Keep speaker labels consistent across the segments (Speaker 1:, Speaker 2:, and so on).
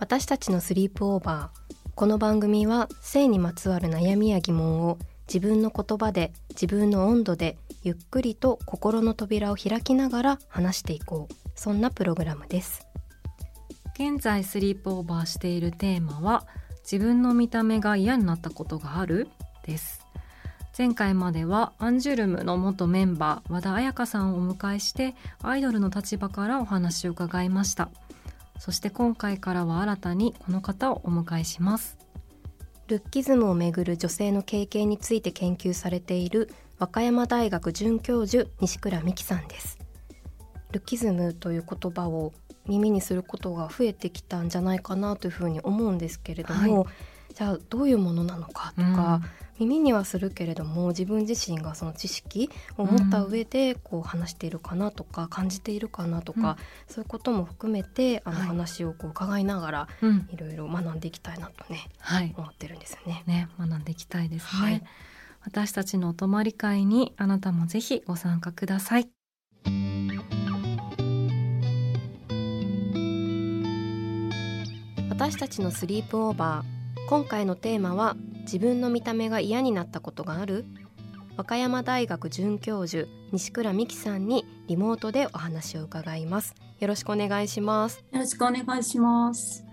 Speaker 1: 私たちのスリープオーバー。この番組は性にまつわる悩みや疑問を自分の言葉で自分の温度でゆっくりと心の扉を開きながら話していこう。そんなプログラムです。
Speaker 2: 現在スリープオーバーしているテーマは自分の見た目が嫌になったことがある？です。前回まではアンジュルムの元メンバー和田彩香さんをお迎えしてアイドルの立場からお話を伺いました。そして今回からは新たにこの方をお迎えします。
Speaker 1: ルッキズムをめぐる女性の経験について研究されている和歌山大学准教授西倉美希さんです。ルッキズムという言葉を耳にすることが増えてきたんじゃないかなというふうに思うんですけれども、はい、じゃあどういうものなのかとか、うん、耳にはするけれども自分自身がその知識を持った上でこう話しているかなとか感じているかなとか、うん、そういうことも含めてあの話をこう伺いながら、い、ろいろ学んでいきたいなとね、はい、思ってるんですよね。
Speaker 2: ね学んでいきたいですね。はい。私たちのお泊まり会にあなたもぜひご参加ください。
Speaker 1: 私たちのスリープオーバー今回のテーマは自分の見た目が嫌になったことがある？和歌山大学准教授西倉美希さんにリモートでお話を伺います。よろしくお願いします。
Speaker 3: よろしくお願いします。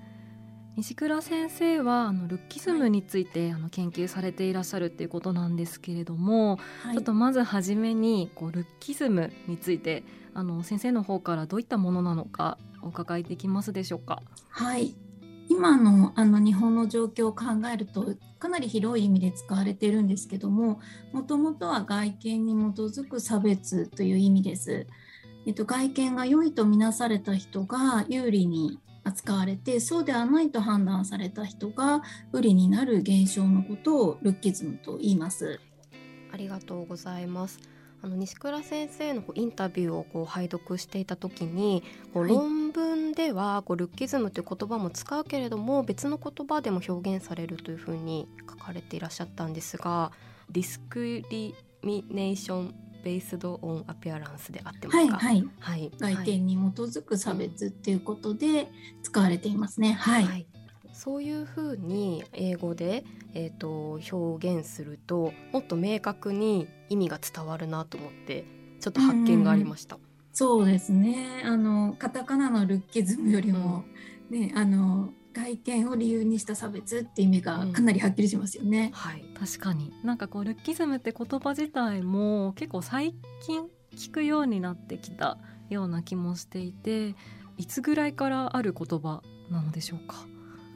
Speaker 2: 西倉先生はあのルッキズムについてあの研究されていらっしゃるっていうことなんですけれども、はい、ちょっとまず初めにこうルッキズムについてあの先生の方からどういったものなのかお伺いできますでしょうか？
Speaker 3: はい今のあの日本の状況を考えるとかなり広い意味で使われているんですけどももともとは外見に基づく差別という意味です。えっと、外見が良いとみなされた人が有利に扱われてそうではないと判断された人が不利になる現象のことをルッキズムと言います。
Speaker 1: ありがとうございます。あの西倉先生のインタビューをこう拝読していた時に、こう論文ではこうルッキズムという言葉も使うけれども別の言葉でも表現されるというふうに書かれていらっしゃったんですがディスクリミネーションベースドオンアピアランスであってますか？
Speaker 3: はい、はい、外見に基づく差別っていうことで使われていますね。はい。はい、
Speaker 1: そういうふうに英語で、えーと、表現するともっと明確に意味が伝わるなと思ってちょっと発見がありました。う
Speaker 3: そうですね。あのカタカナのルッキズムよりも、うん、ねあの外見を理由にした差別って意味がかなりはっきりしますよね。うん、
Speaker 2: はい、確かに。なんかこうルッキズムって言葉自体も結構最近聞くようになってきたような気もしていていつぐらいからある言葉なのでしょうか？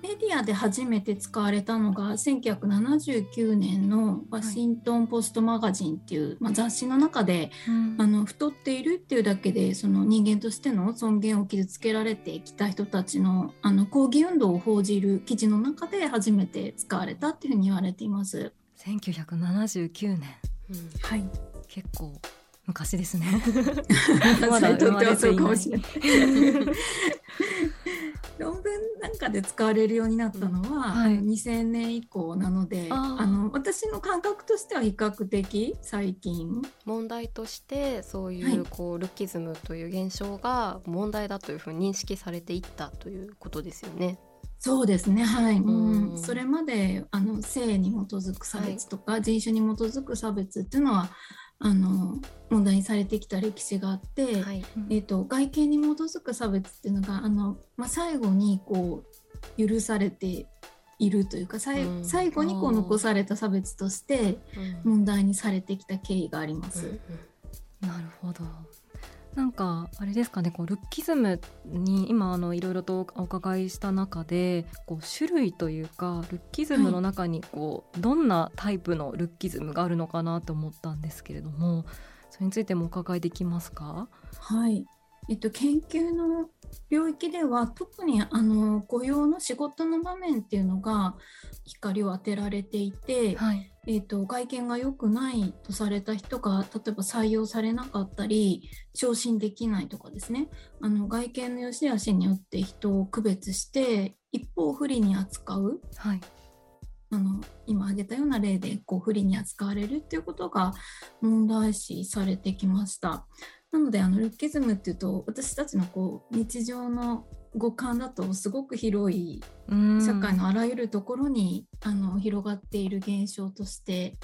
Speaker 3: メディアで初めて使われたのが1979年のワシントン・ポストマガジンっていう、はい、まあ、雑誌の中で、うん、あの太っているっていうだけでその人間としての尊厳を傷つけられてきた人たちのあの抗議運動を報じる記事の中で初めて使われたっていうふうに言われています。
Speaker 2: 1979年、
Speaker 3: うん、はい
Speaker 2: 結構昔ですね。
Speaker 3: まだ生まれていない。論文なんかで使われるようになったのは、はい、2000年以降なのであの私の感覚としては比較的最近。
Speaker 1: 問題としてそういうこう、はい、ルッキズムという現象が問題だというふうに認識されていったということですよね。
Speaker 3: そうですね。はい、うん、それまであの性に基づく差別とか、はい、人種に基づく差別っていうのはあの問題にされてきた歴史があって、
Speaker 1: はい。
Speaker 3: えー、と外見に基づく差別っていうのがあの、まあ、最後にこう許されているというかさい
Speaker 1: うん。
Speaker 3: 最後にこう残された差別として問題にされてきた経緯があります。
Speaker 2: なるほどなんかあれですかねこうルッキズムに今あのいろいろとお伺いした中でこう種類というかルッキズムの中にこう、どんなタイプのルッキズムがあるのかなと思ったんですけれどもそれについてもお伺いできますか？
Speaker 3: はい。えっと、研究の領域では特にあの雇用の仕事の場面っていうのが光を当てられていて、
Speaker 2: はい、
Speaker 3: えー、と外見が良くないとされた人が例えば採用されなかったり昇進できないとかですね。あの外見の良し悪しによって人を区別して一方不利に扱う。
Speaker 2: はい、
Speaker 3: あの今挙げたような例でこう不利に扱われるっていうことが問題視されてきました。なのであのルッキズムっていうと私たちのこう日常の五感だとすごく広い
Speaker 2: うん。
Speaker 3: 社会のあらゆるところにあの広がっている現象として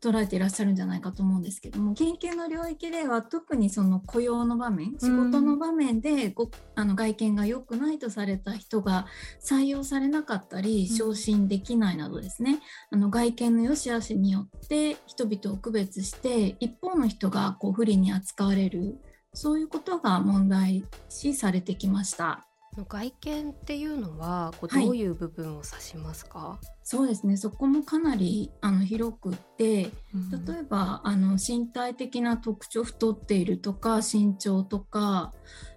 Speaker 3: 捉えていらっしゃるんじゃないかと思うんですけども研究の領域では特にその雇用の場面仕事の場面でごあの外見が良くないとされた人が採用されなかったり
Speaker 2: うん。
Speaker 3: 昇進できないなどですね、あの外見の良し悪しによって人々を区別して一方の人がこう不利に扱われる。そういうことが問題視されてきました。
Speaker 1: 外見っていうのはこう
Speaker 3: はい
Speaker 1: どういう部分を指しますか、
Speaker 3: そうですね。そこもかなりあの広くって
Speaker 2: うん。
Speaker 3: 例えばあの身体的な特徴太っているとか身長とか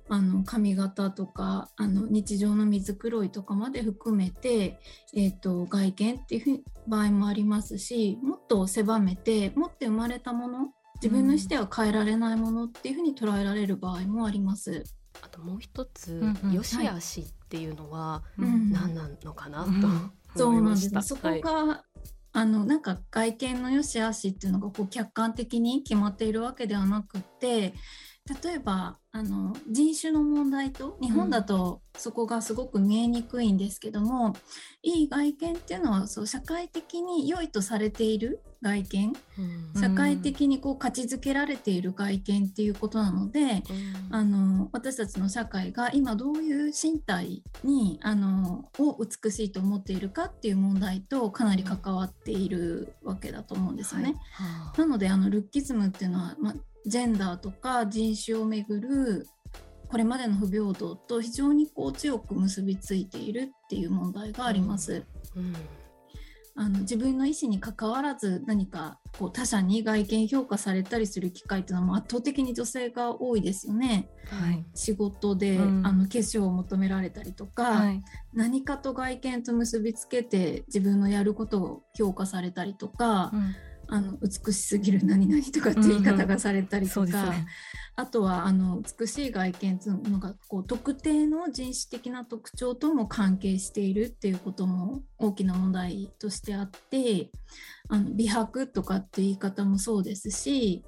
Speaker 3: あの髪型とかあの日常の水黒いとかまで含めて、えー、と外見っていう場合もありますしもっと狭めて持って生まれたもの自分の意思では変えられないものっていうふうに捉えられる場合もあります。
Speaker 1: あともう一つ、
Speaker 2: んうん
Speaker 1: よし悪しっていうのは
Speaker 3: うん
Speaker 1: 何なのかなと思いました。
Speaker 3: なんですね。そこが、あのなんか外見の良し悪しっていうのがこう客観的に決まっているわけではなくって例えばあの人種の問題と日本だとそこがすごく見えにくいんですけども、いい外見っていうのはそう社会的に良いとされている外見
Speaker 1: うん。
Speaker 3: 社会的にこう価値づけられている外見っていうことなので、あの私たちの社会が今どういう身体にあのを美しいと思っているかっていう問題とかなり関わっているわけだと思うんですよね。
Speaker 2: はあ。
Speaker 3: なのであのルッキズムっていうのは、まあ、ジェンダーとか人種をめぐるこれまでの不平等と非常にこう強く結びついているっていう問題があります。
Speaker 1: うん。
Speaker 3: あの自分の意思に関わらず何かこう他者に外見評価されたりする機会っていうのは圧倒的に女性が多いですよね。
Speaker 2: はい。
Speaker 3: 仕事で、
Speaker 2: うん。
Speaker 3: あの化粧を求められたりとか、
Speaker 2: はい。
Speaker 3: 何かと外見と結びつけて自分のやることを評価されたりとか、
Speaker 2: うん
Speaker 3: あの美しすぎる何々とかって言い方がされたりとか、
Speaker 2: そうですね。
Speaker 3: あとはあの美しい外見というのがこう特定の人種的な特徴とも関係しているっていうことも大きな問題としてあってあの美白とかって言い方もそうですし、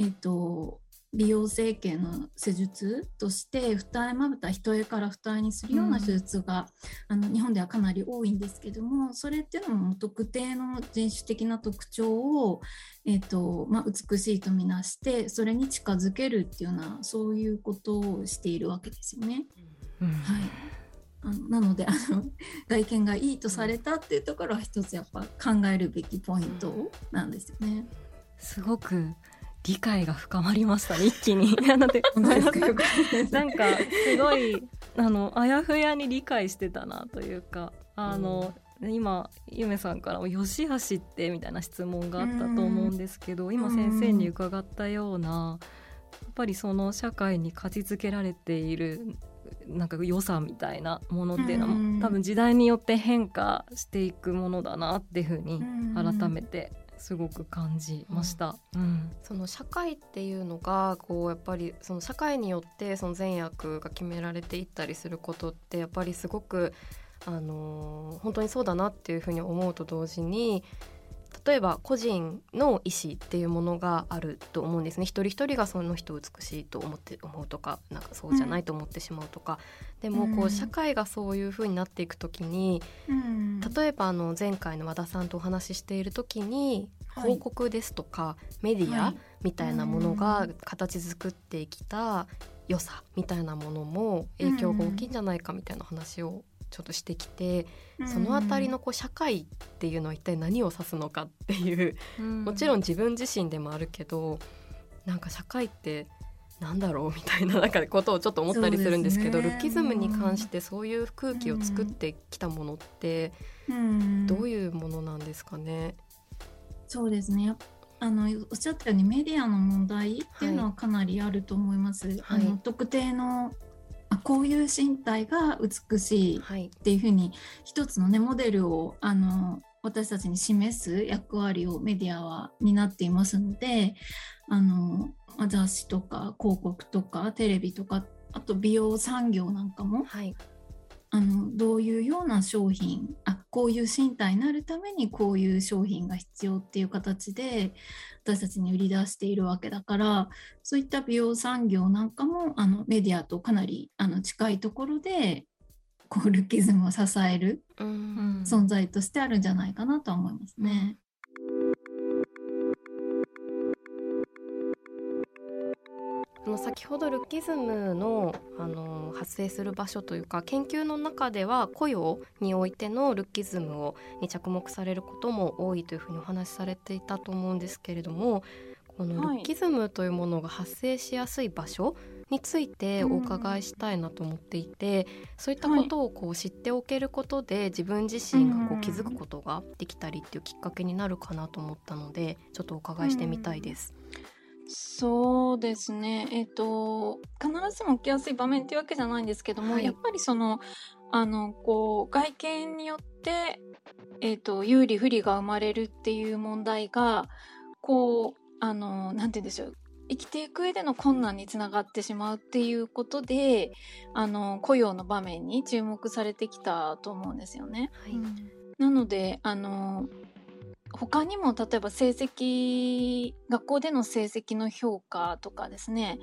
Speaker 3: えっと美容整形の施術として二重まぶた一重から二重にするような手術が、あの日本ではかなり多いんですけどもそれっていうのも特定の人種的な特徴を、えっとまあ、美しいとみなしてそれに近づけるっていうようなそういうことをしているわけですよね。
Speaker 2: うん
Speaker 3: はいあのなのであの外見がいいとされたっていうところは一つやっぱ考えるべきポイントなんですよね。
Speaker 2: すごく理解が深まりましたね一気に。なんかすごいあのあやふやに理解してたなというかあの、今ゆめさんからも「よしあしって」みたいな質問があったと思うんですけど、今先生に伺ったようなやっぱりその社会に価値づけられているなんか良さみたいなものっていうのも、
Speaker 3: うん
Speaker 2: 多分時代によって変化していくものだなっていうふうに改めてすごく感じました。うん
Speaker 1: その社会っていうのがこうやっぱりその社会によってその善悪が決められていったりすることってやっぱりすごくあのー本当にそうだなっていうふうに思うと同時に例えば個人の意思っていうものがあると思うんですね。一人一人がその人を美しいと思って思うとかなんかそうじゃないと思ってしまうとか、でもこ
Speaker 3: う
Speaker 1: うん社会がそういうふうになっていくときに
Speaker 3: うん。
Speaker 1: 例えばあの前回の和田さんとお話ししている時に広告ですとか、メディアみたいなものが形作ってきた良さみたいなものも影響が大きいんじゃないかみたいな話をちょっとしてきて、そのあたりのこう社会っていうのは一体何を指すのかっていう、もちろん自分自身でもあるけどなんか社会ってなんだろうみたいななんかことをちょっと思ったりするんですけど、ね、ルッキズムに関してそういう空気を作ってきたものってどういうものなんですかね？
Speaker 3: そうですね。あのおっしゃったようにメディアの問題っていうのはかなりあると思います。はい、あの特定のあこういう身体が美しいっていうふうに、一つのねモデルをあの私たちに示す役割をメディアは担っていますのであの雑誌とか広告とかテレビとかあと美容産業なんかも、はい、あのどういうような商品あこういう身体になるためにこういう商品が必要っていう形で私たちに売り出しているわけだからそういった美容産業なんかもあのメディアとかなりあの近いところでこうルッキズムを支える存在としてあるんじゃないかなとは思いますね。
Speaker 1: あの先ほどルッキズムのあの発生する場所というか研究の中では雇用においてのルッキズムをに着目されることも多いというふうにお話しされていたと思うんですけれどもこのルッキズムというものが発生しやすい場所についてお伺いしたいなと思っていて、そういったことをこう知っておけることで自分自身がこう気づくことができたりっていうきっかけになるかなと思ったのでちょっとお伺いしてみたいです。
Speaker 4: そうですね。えっ、ー、と、必ずしも起きやすい場面っていうわけじゃないんですけども、はい、やっぱりその、あの、こう、外見によって、えっ、ー、と、有利不利が生まれるっていう問題が、こう、あの、なんて言うんでしょう。生きていく上での困難につながってしまうっていうことで、あの、雇用の場面に注目されてきたと思うんですよね。はい、なので、あの、他にも例えば成績学校での成績の評価とかですね。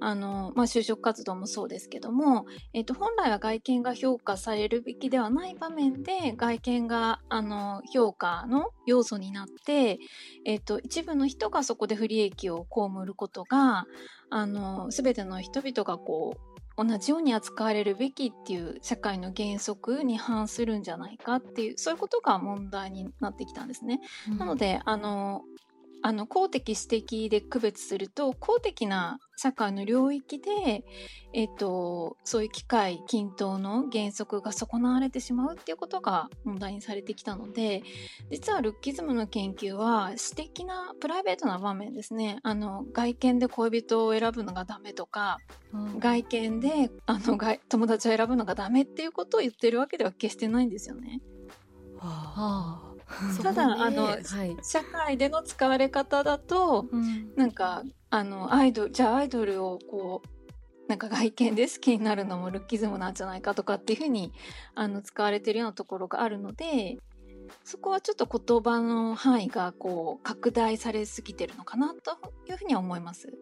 Speaker 4: あの、まあ、就職活動もそうですけども、えーと、本来は外見が評価されるべきではない場面で外見があの評価の要素になって、えーと、一部の人がそこで不利益を被ることがあの全ての人々がこう同じように扱われるべきっていう社会の原則に反するんじゃないかっていうそういうことが問題になってきたんですね。うん、なのであのあの公的私的で区別すると公的な社会の領域で、えっと、そういう機械均等の原則が損なわれてしまうっていうことが問題にされてきたので実はルッキズムの研究は私的なプライベートな場面ですね。あの外見で恋人を選ぶのがダメとか、うん、外見であの友達を選ぶのがダメっていうことを言ってるわけでは決してないんですよね。はあただ、あの、はい、社会での使われ方だと、うん、なんかあのアイドルじゃあアイドルをこうなんか外見で好きになるのもルッキズムなんじゃないかとかっていうふうにあの使われてるようなところがあるのでそこはちょっと言葉の範囲がこう拡大されすぎてるのかなというふうには思います。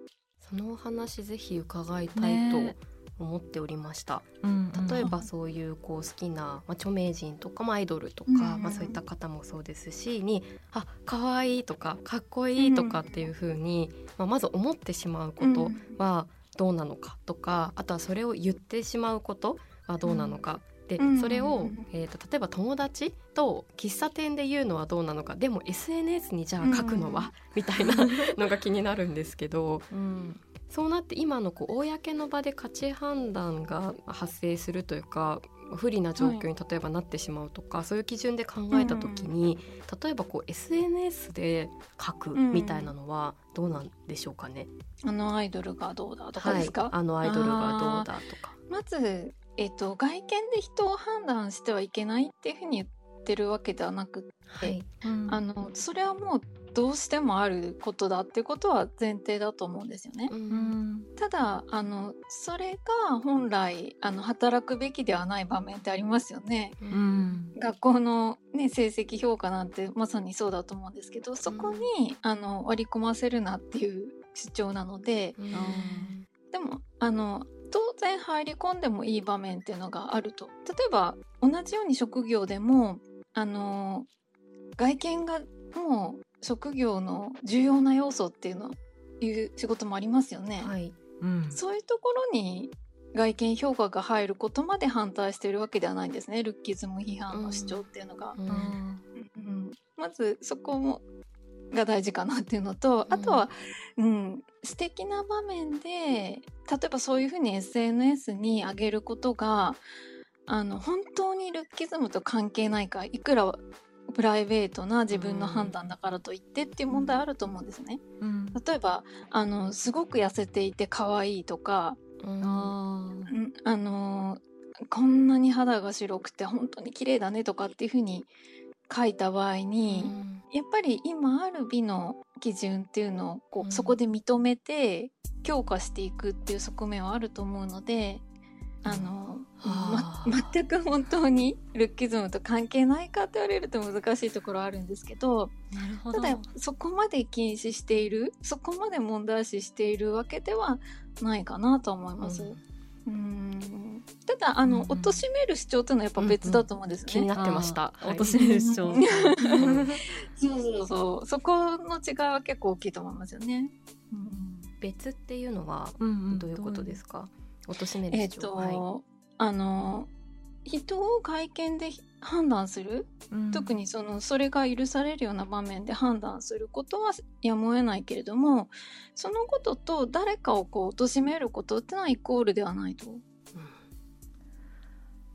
Speaker 1: そのお話ぜひ伺いたいと思っておりました、うんうん、例えばそういうこう好きな、まあ、著名人とか、まあ、アイドルとか、うんうん、まあ、そういった方もそうですしに「あ可愛いとか「かっこいい」とかっていうふうに、まあ、まず思ってしまうことはどうなのかとかあとはそれを言ってしまうことはどうなのか、でそれを、えーと、例えば友達と喫茶店で言うのはどうなのか。でも SNS にじゃあ書くのは、みたいなのが気になるんですけど、うん、そうなって今のこう公の場で価値判断が発生するというか不利な状況に例えばなってしまうとか、はい、そういう基準で考えた時に、うん、例えばこう SNS で書くみたいなのはどうなんでしょうかね、
Speaker 4: うん、あのアイドルがどうだとかですか、はい、
Speaker 1: あのアイドルがどうだとか。
Speaker 4: まず、えーと、外見で人を判断してはいけないっていうふうに言ってるわけではなくって、はい。うん、あのそれはもうどうしてもあることだってことは前提だと思うんですよね。うん、ただあのそれが本来あの働くべきではない場面ってありますよね。うん、学校の、ね、成績評価なんてまさにそうだと思うんですけどそこに、うん、あの割り込ませるなっていう主張なので、でもあの当然入り込んでもいい場面っていうのがあると。例えば同じように職業でもあの外見がもう職業の重要な要素っていうのいう仕事もありますよね。
Speaker 1: はい。
Speaker 2: うん、
Speaker 4: そういうところに外見評価が入ることまで反対しているわけではないんですね。ルッキズム批判の主張っていうのが。うん、うん、まずそこもが大事かなっていうのと、あとは、うん、素敵な場面で例えばそういうふうに SNS に上げることがあの本当にルッキズムと関係ないかいくらプライベートな自分の判断だからといってっていう問題あると思うんですね。うん、例えばあのすごく痩せていて可愛いとか、うん、あのこんなに肌が白くて本当に綺麗だねとかっていうふうに書いた場合に、うん、やっぱり今ある美の基準っていうのをこう、そこで認めて強化していくっていう側面はあると思うのであのま、全く本当にルッキズムと関係ないかって言われると難しいところはあるんですけどただそこまで禁止しているそこまで問題視しているわけではないかなと思います。うん、うんただあの、うん、貶める主張というのはやっぱ別だと思うんですね。
Speaker 1: 気になってました。
Speaker 2: 貶める主張。
Speaker 4: そうそうそうそこの違いは結構大きいと思いますよね。
Speaker 1: うん、別っていうのはどういうことですか？貶める主張。えっ、ー、と、はい
Speaker 4: あの人を会見で判断する、うん、特にそのそれが許されるような場面で判断することはやむを得ないけれどもそのことと誰かをこう貶めることってのはイコールではないと。うん。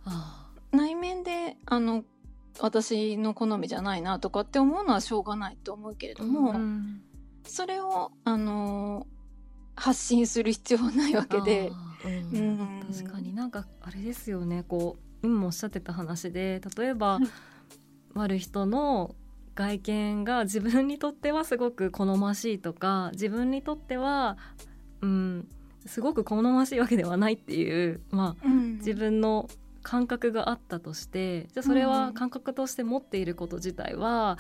Speaker 4: あ、内面であの私の好みじゃないなとかって思うのはしょうがないと思うけれども、うん、それをあの発信する必要はないわけで。
Speaker 2: うん、確かになんかあれですよね。こう今もおっしゃってた話で例えば、ある人の外見が自分にとってはすごく好ましいとか自分にとっては、うん、すごく好ましいわけではないっていう、まあ、うん、自分の感覚があったとしてじゃあそれは感覚として持っていること自体は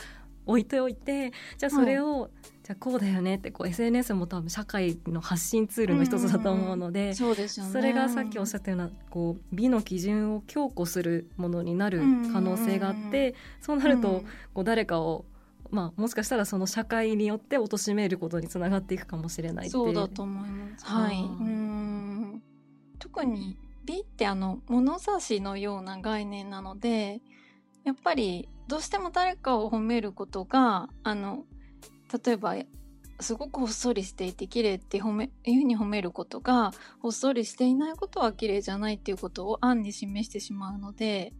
Speaker 2: 置いておいてじゃあそれをじゃあこうだよねってこう SNS も多分社会の発信ツールの一つだと思うので、
Speaker 4: そうですよね、
Speaker 2: それがさっきおっしゃったようなこう美の基準を強固するものになる可能性があって、そうなるとこう誰かをまあ、もしかしたらその社会によって貶めることにつながっていくかもしれない
Speaker 4: そうだと思います。はい、うん。特に美ってあの物差しのような概念なのでやっぱりどうしても誰かを褒めることがあの例えばすごくほっそりしていて綺麗って褒めいうふうに褒めることがほっそりしていないことは綺麗じゃないっていうことを暗に示してしまうので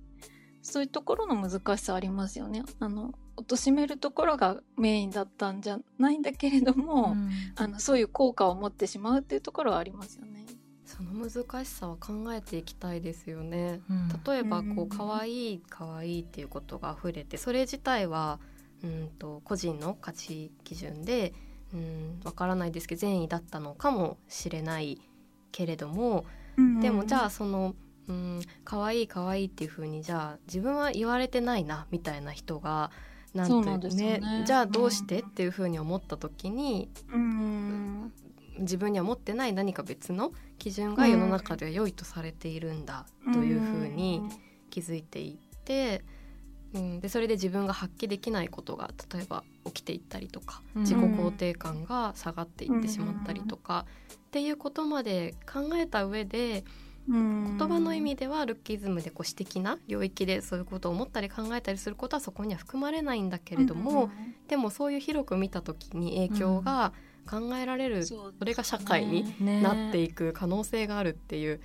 Speaker 4: そういうところの難しさありますよね。あの貶めるところがメインだったんじゃないんだけれども、うん、あのそういう効果を持ってしまうっていうところはありますよね。
Speaker 1: その難しさは考えていきたいですよね。うん、例えばこう可愛い可愛いっていうことが溢れてそれ自体はうんと個人の価値基準でうんわからないですけど善意だったのかもしれないけれども、でもじゃあそのうん可愛い可愛いっていうふうにじゃあ自分は言われてないなみたいな人がなんてね、ね、じゃあどうしてっていうふうに思った時に、うん、自分には持ってない何か別の基準が世の中では良いとされているんだというふうに気づいていって。うん。うん、でそれで自分が発揮できないことが例えば起きていったりとか、自己肯定感が下がっていってしまったりとか、っていうことまで考えた上で、言葉の意味ではルッキズムでこう私的な領域でそういうことを思ったり考えたりすることはそこには含まれないんだけれども、でもそういう広く見た時に影響が考えられる、それが社会になっていく可能性があるっていう。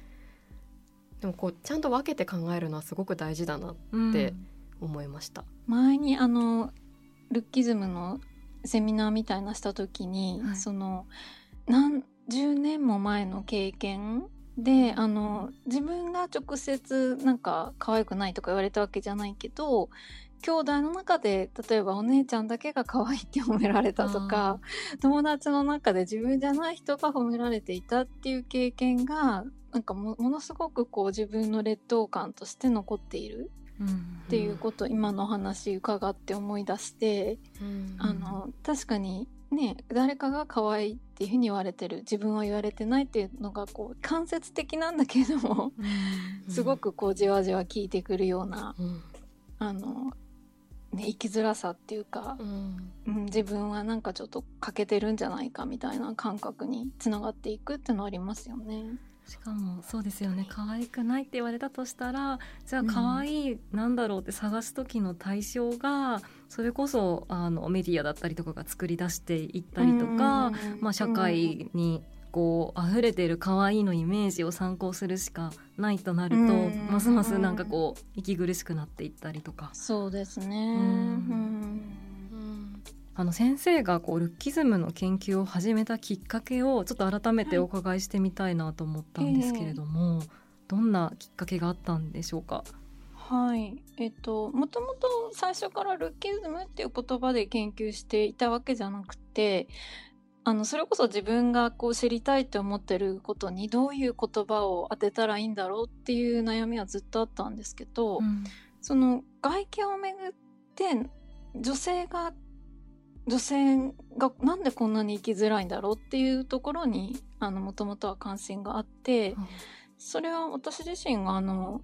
Speaker 1: でもこうちゃんと分けて考えるのはすごく大事だなって思いました。
Speaker 4: 前にあのルッキズムのセミナーみたいなした時に、はい、その何十年も前の経験であの自分が直接なんか可愛くないとか言われたわけじゃないけど兄弟の中で例えばお姉ちゃんだけが可愛いって褒められたとか友達の中で自分じゃない人が褒められていたっていう経験がなんかものすごくこう自分の劣等感として残っているっていうことを今の話伺って思い出して、あの確かにね誰かが可愛いっていうふうに言われてる自分は言われてないっていうのがこう間接的なんだけれども、すごくこうじわじわ効いてくるような、あのね、生きづらさっていうか、うん、自分はなんかちょっと欠けてるんじゃないかみたいな感覚につながっていくってのはありますよね。
Speaker 2: しかもそうですよね。可愛くないって言われたとしたらじゃあ可愛いなんだろうって探す時の対象が、それこそあのメディアだったりとかが作り出していったりとか、まあ、社会にこう溢れてる可愛いのイメージを参考するしかないとなると、ますますなんかこう息苦しくなっていったりとか。
Speaker 4: そうですね、
Speaker 2: あの先生がこうルッキズムの研究を始めたきっかけをちょっと改めてお伺いしてみたいなと思ったんですけれども、はい、どんなきっかけがあったんでしょうか？
Speaker 4: はい。えっともともと最初からルッキズムっていう言葉で研究していたわけじゃなくてあのそれこそ自分がこう知りたいと思ってることにどういう言葉を当てたらいいんだろうっていう悩みはずっとあったんですけど、うん、その外見をめぐって女性が女性がなんでこんなに生きづらいんだろうっていうところにもともとは関心があって、うん、それは私自身があの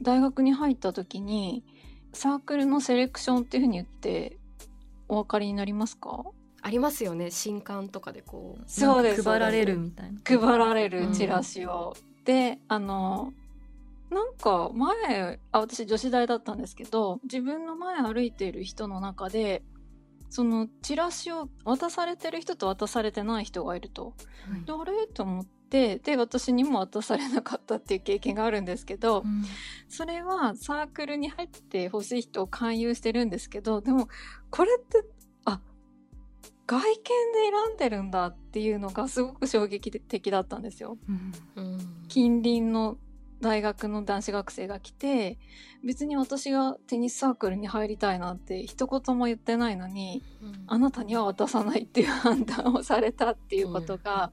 Speaker 4: 大学に入った時にサークルのセレクションっていうふうに言ってお分かりになりますか？
Speaker 1: ありますよね。新刊とかでこう
Speaker 4: そうです
Speaker 2: 配られるみたいな。
Speaker 4: 配られるチラシを、うん、であのなんか前あ私女子大だったんですけど自分の前歩いている人の中でそのチラシを渡されてる人と渡されてない人がいると、はい、であれ？と思ってで私にも渡されなかったっていう経験があるんですけど、うん、それはサークルに入ってほしい人を勧誘してるんですけどでもこれって外見で選んでるんだっていうのがすごく衝撃的だったんですよ。うん、近隣の大学の男子学生が来て別に私がテニスサークルに入りたいなんて一言も言ってないのに、うん、あなたには渡さないっていう判断をされたっていうことが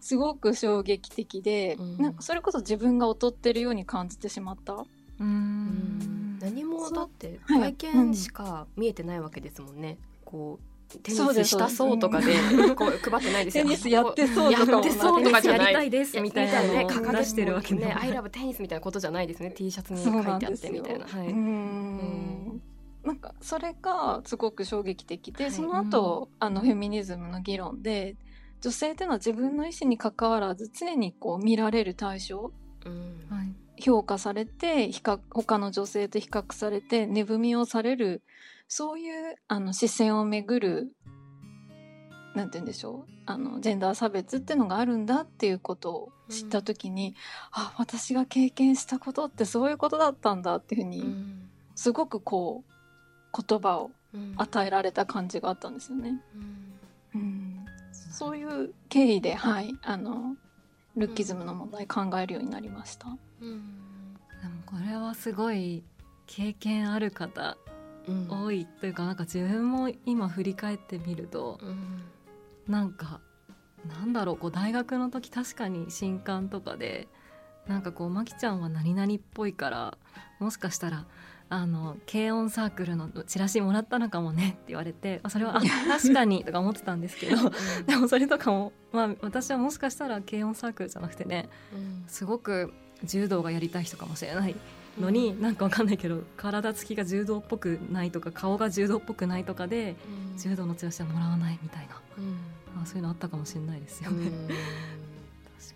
Speaker 4: すごく衝撃的で、うん、なんかそれこそ自分が劣ってるように感じてしまった。
Speaker 1: うん。何もだって外見しか見えてないわけですもんね。はい、こうテニスしたそうとかでこう配ってないですよ。
Speaker 4: テニスやってそう
Speaker 1: とかやってそうとかじゃない。
Speaker 2: やりたいですみたいなね
Speaker 1: 掲してるわけね。アイラブテニスみたいなことじゃないですね。T シャツに書いてあってみたいな。はい。うん
Speaker 4: なんかそれがすごく衝撃的で、はい、その後、あのフェミニズムの議論で女性っていうのは自分の意思にかかわらず常にこう見られる対象、うん、評価されて比較他の女性と比較されて値踏みをされるそういうあの視線をめぐるなんて言うんでしょうあのジェンダー差別っていうのがあるんだっていうことを知った時に、うん、あ私が経験したことってそういうことだったんだっていうふうに、うん、すごくこう言葉を与えられた感じがあったんですよね。うん、うん、そういう経緯で、はい、あのルッキズムの問題考えるようになりました。でも
Speaker 2: これはすごい経験ある方多いというかなんか自分も今振り返ってみると、うん、なんかなんだろうこう大学の時確かに新刊とかでなんかこうまきちゃんは何々っぽいからもしかしたらあの軽音サークルのチラシもらったのかもねって言われてそれはあ確かにとか思ってたんですけど、うん、でもそれとかも、まあ、私はもしかしたら軽音サークルじゃなくてね、うん、すごく柔道がやりたい人かもしれないのに、うん、なんかわかんないけど体つきが柔道っぽくないとか顔が柔道っぽくないとかで、うん、柔道のチラシはもらわないみたいな、うん、まあ、そういうのあったかもしれないですよね。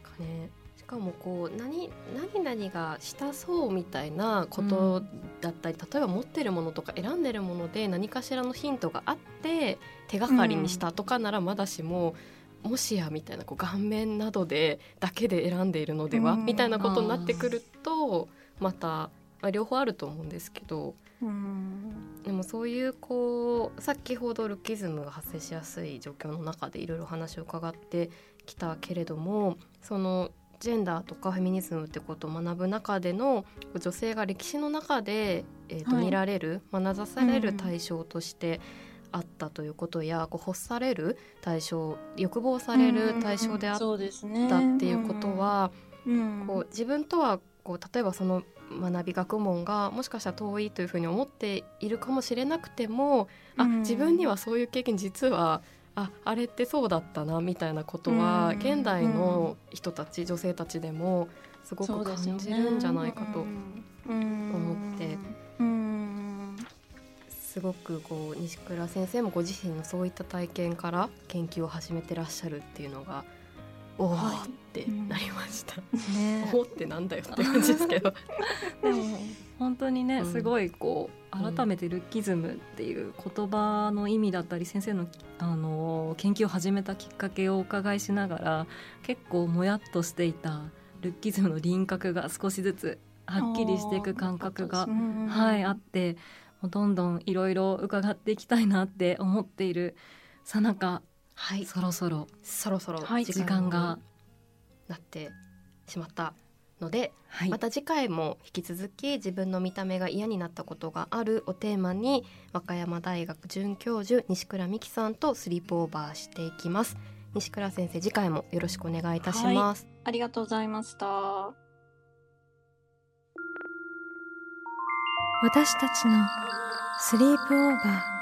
Speaker 1: 確かに。しかもこう何何々がしたそうみたいなことだったり、例えば持ってるものとか選んでるもので何かしらのヒントがあって手がかりにしたとかならまだしも、もしやみたいなこう顔面などでだけで選んでいるのでは、みたいなことになってくると。また、まあ、両方あると思うんですけど、でもそういうこう先ほどルッキズムが発生しやすい状況の中でいろいろ話を伺ってきたけれどもそのジェンダーとかフェミニズムってことを学ぶ中での女性が歴史の中で、えーと見られる、まなざされる対象としてあったということや、こう欲される対象欲望される対象であったっていうことは、こう自分とはこう例えばその学び学問がもしかしたら遠いというふうに思っているかもしれなくても、うん、あ自分にはそういう経験実はああれってそうだったなみたいなことは、うん、現代の人たち、うん、女性たちでもすごく感じるんじゃないかと思って。すごくこう西倉先生もご自身のそういった体験から研究を始めてらっしゃるっていうのがおおってなりました。ね、おおってなんだよって感じですけど。
Speaker 2: でも本当にね、すごいこう改めてルッキズムっていう言葉の意味だったり先生のあの研究を始めたきっかけをお伺いしながら結構もやっとしていたルッキズムの輪郭が少しずつはっきりしていく感覚が、はい、あってどんどんいろいろ伺っていきたいなって思っているさなか、はい、そろそろ。
Speaker 1: そろそろ
Speaker 2: 時間が
Speaker 1: なってしまったので、はい、また次回も引き続き自分の見た目が嫌になったことがあるをテーマに和歌山大学准教授西倉美希さんとスリープオーバーしていきます。西倉先生次回もよろしくお願いいたします、はい、
Speaker 4: ありがとうございました。
Speaker 5: 私たちのスリープオーバー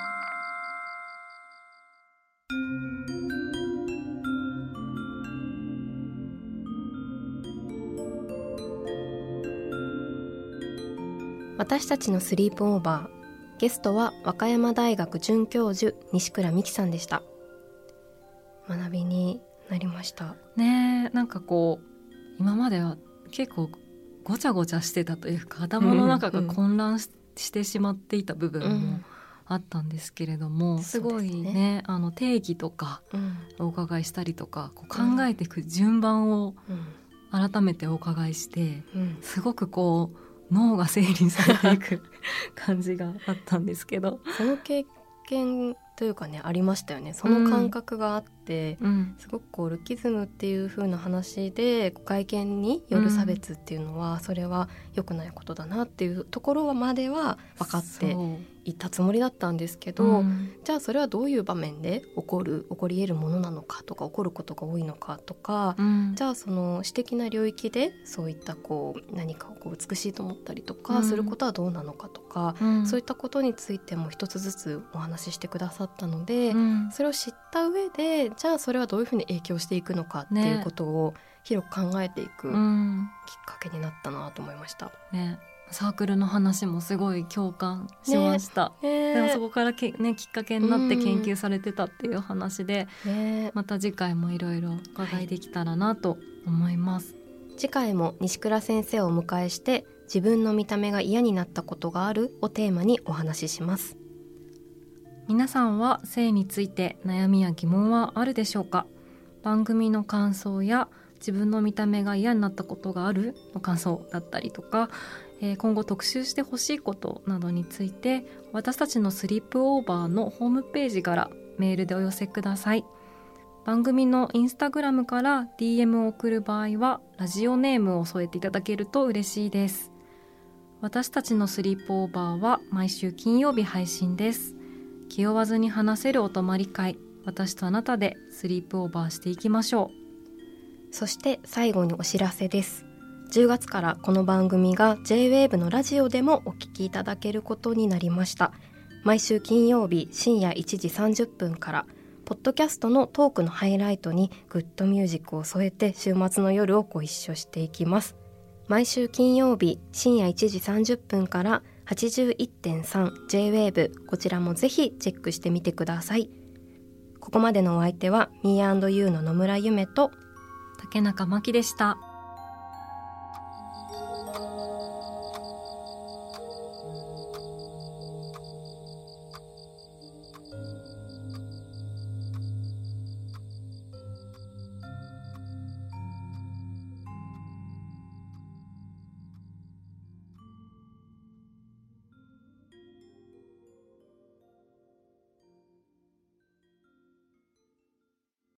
Speaker 1: 私たちのスリープオーバー。ゲストは和歌山大学准教授西倉美希さんでした。学びになりました。
Speaker 2: ねなんかこう今までは結構ごちゃごちゃしてたというか頭の中が混乱し,、てしまっていた部分もあったんですけれども、うん、すごいね、ね、あの定義とかお伺いしたりとか、こう考えていく順番を改めてお伺いして、うん、すごくこう脳が整理されていく 感じがあったんですけど。
Speaker 1: その経験というかねありましたよね。その感覚があって、うん、すごくこうルッキズムっていう風な話で外見による差別っていうのは、うん、それは良くないことだなっていうところまでは分かっていたつもりだったんですけど、うん、じゃあそれはどういう場面で起こる起こり得るものなのかとか起こることが多いのかとか、じゃあその私的な領域でそういったこう何かをこう美しいと思ったりとかすることはどうなのかとか、そういったことについても一つずつお話ししてくださったので、うん、それを知った上でじゃあそれはどういうふうに影響していくのかっていうことを広く考えていくきっかけになったなと思いました。
Speaker 2: ねサークルの話もすごい共感しました、ね、でもそこからけ、ね、きっかけになって研究されてたっていう話で、ね、また次回もいろいろ伺いできたらなと思います、は
Speaker 1: い、次回も西倉先生をお迎えして自分の見た目が嫌になったことがあるをテーマにお話しします。
Speaker 2: 皆さんは性について悩みや疑問はあるでしょうか？番組の感想や自分の見た目が嫌になったことがあるの感想だったりとか、えー、今後特集してほしいことなどについて私たちのスリープオーバーのホームページからメールでお寄せください。番組のインスタグラムから DM を送る場合はラジオネームを添えていただけると嬉しいです。私たちのスリープオーバーは毎週金曜日配信です。気負わずに話せるお泊まり会私とあなたでスリープオーバーしていきましょ
Speaker 1: う。そして最後にお知らせです。10月からこの番組が JWAVE のラジオでもお聞きいただけることになりました。毎週金曜日深夜1時30分からポッドキャストのトークのハイライトにグッドミュージックを添えて週末の夜をご一緒していきます。毎週金曜日深夜1時30分から 81.3JWAVE こちらもぜひチェックしてみてください。ここまでのお相手は Me&You の野村夢と
Speaker 2: 竹中真希でした。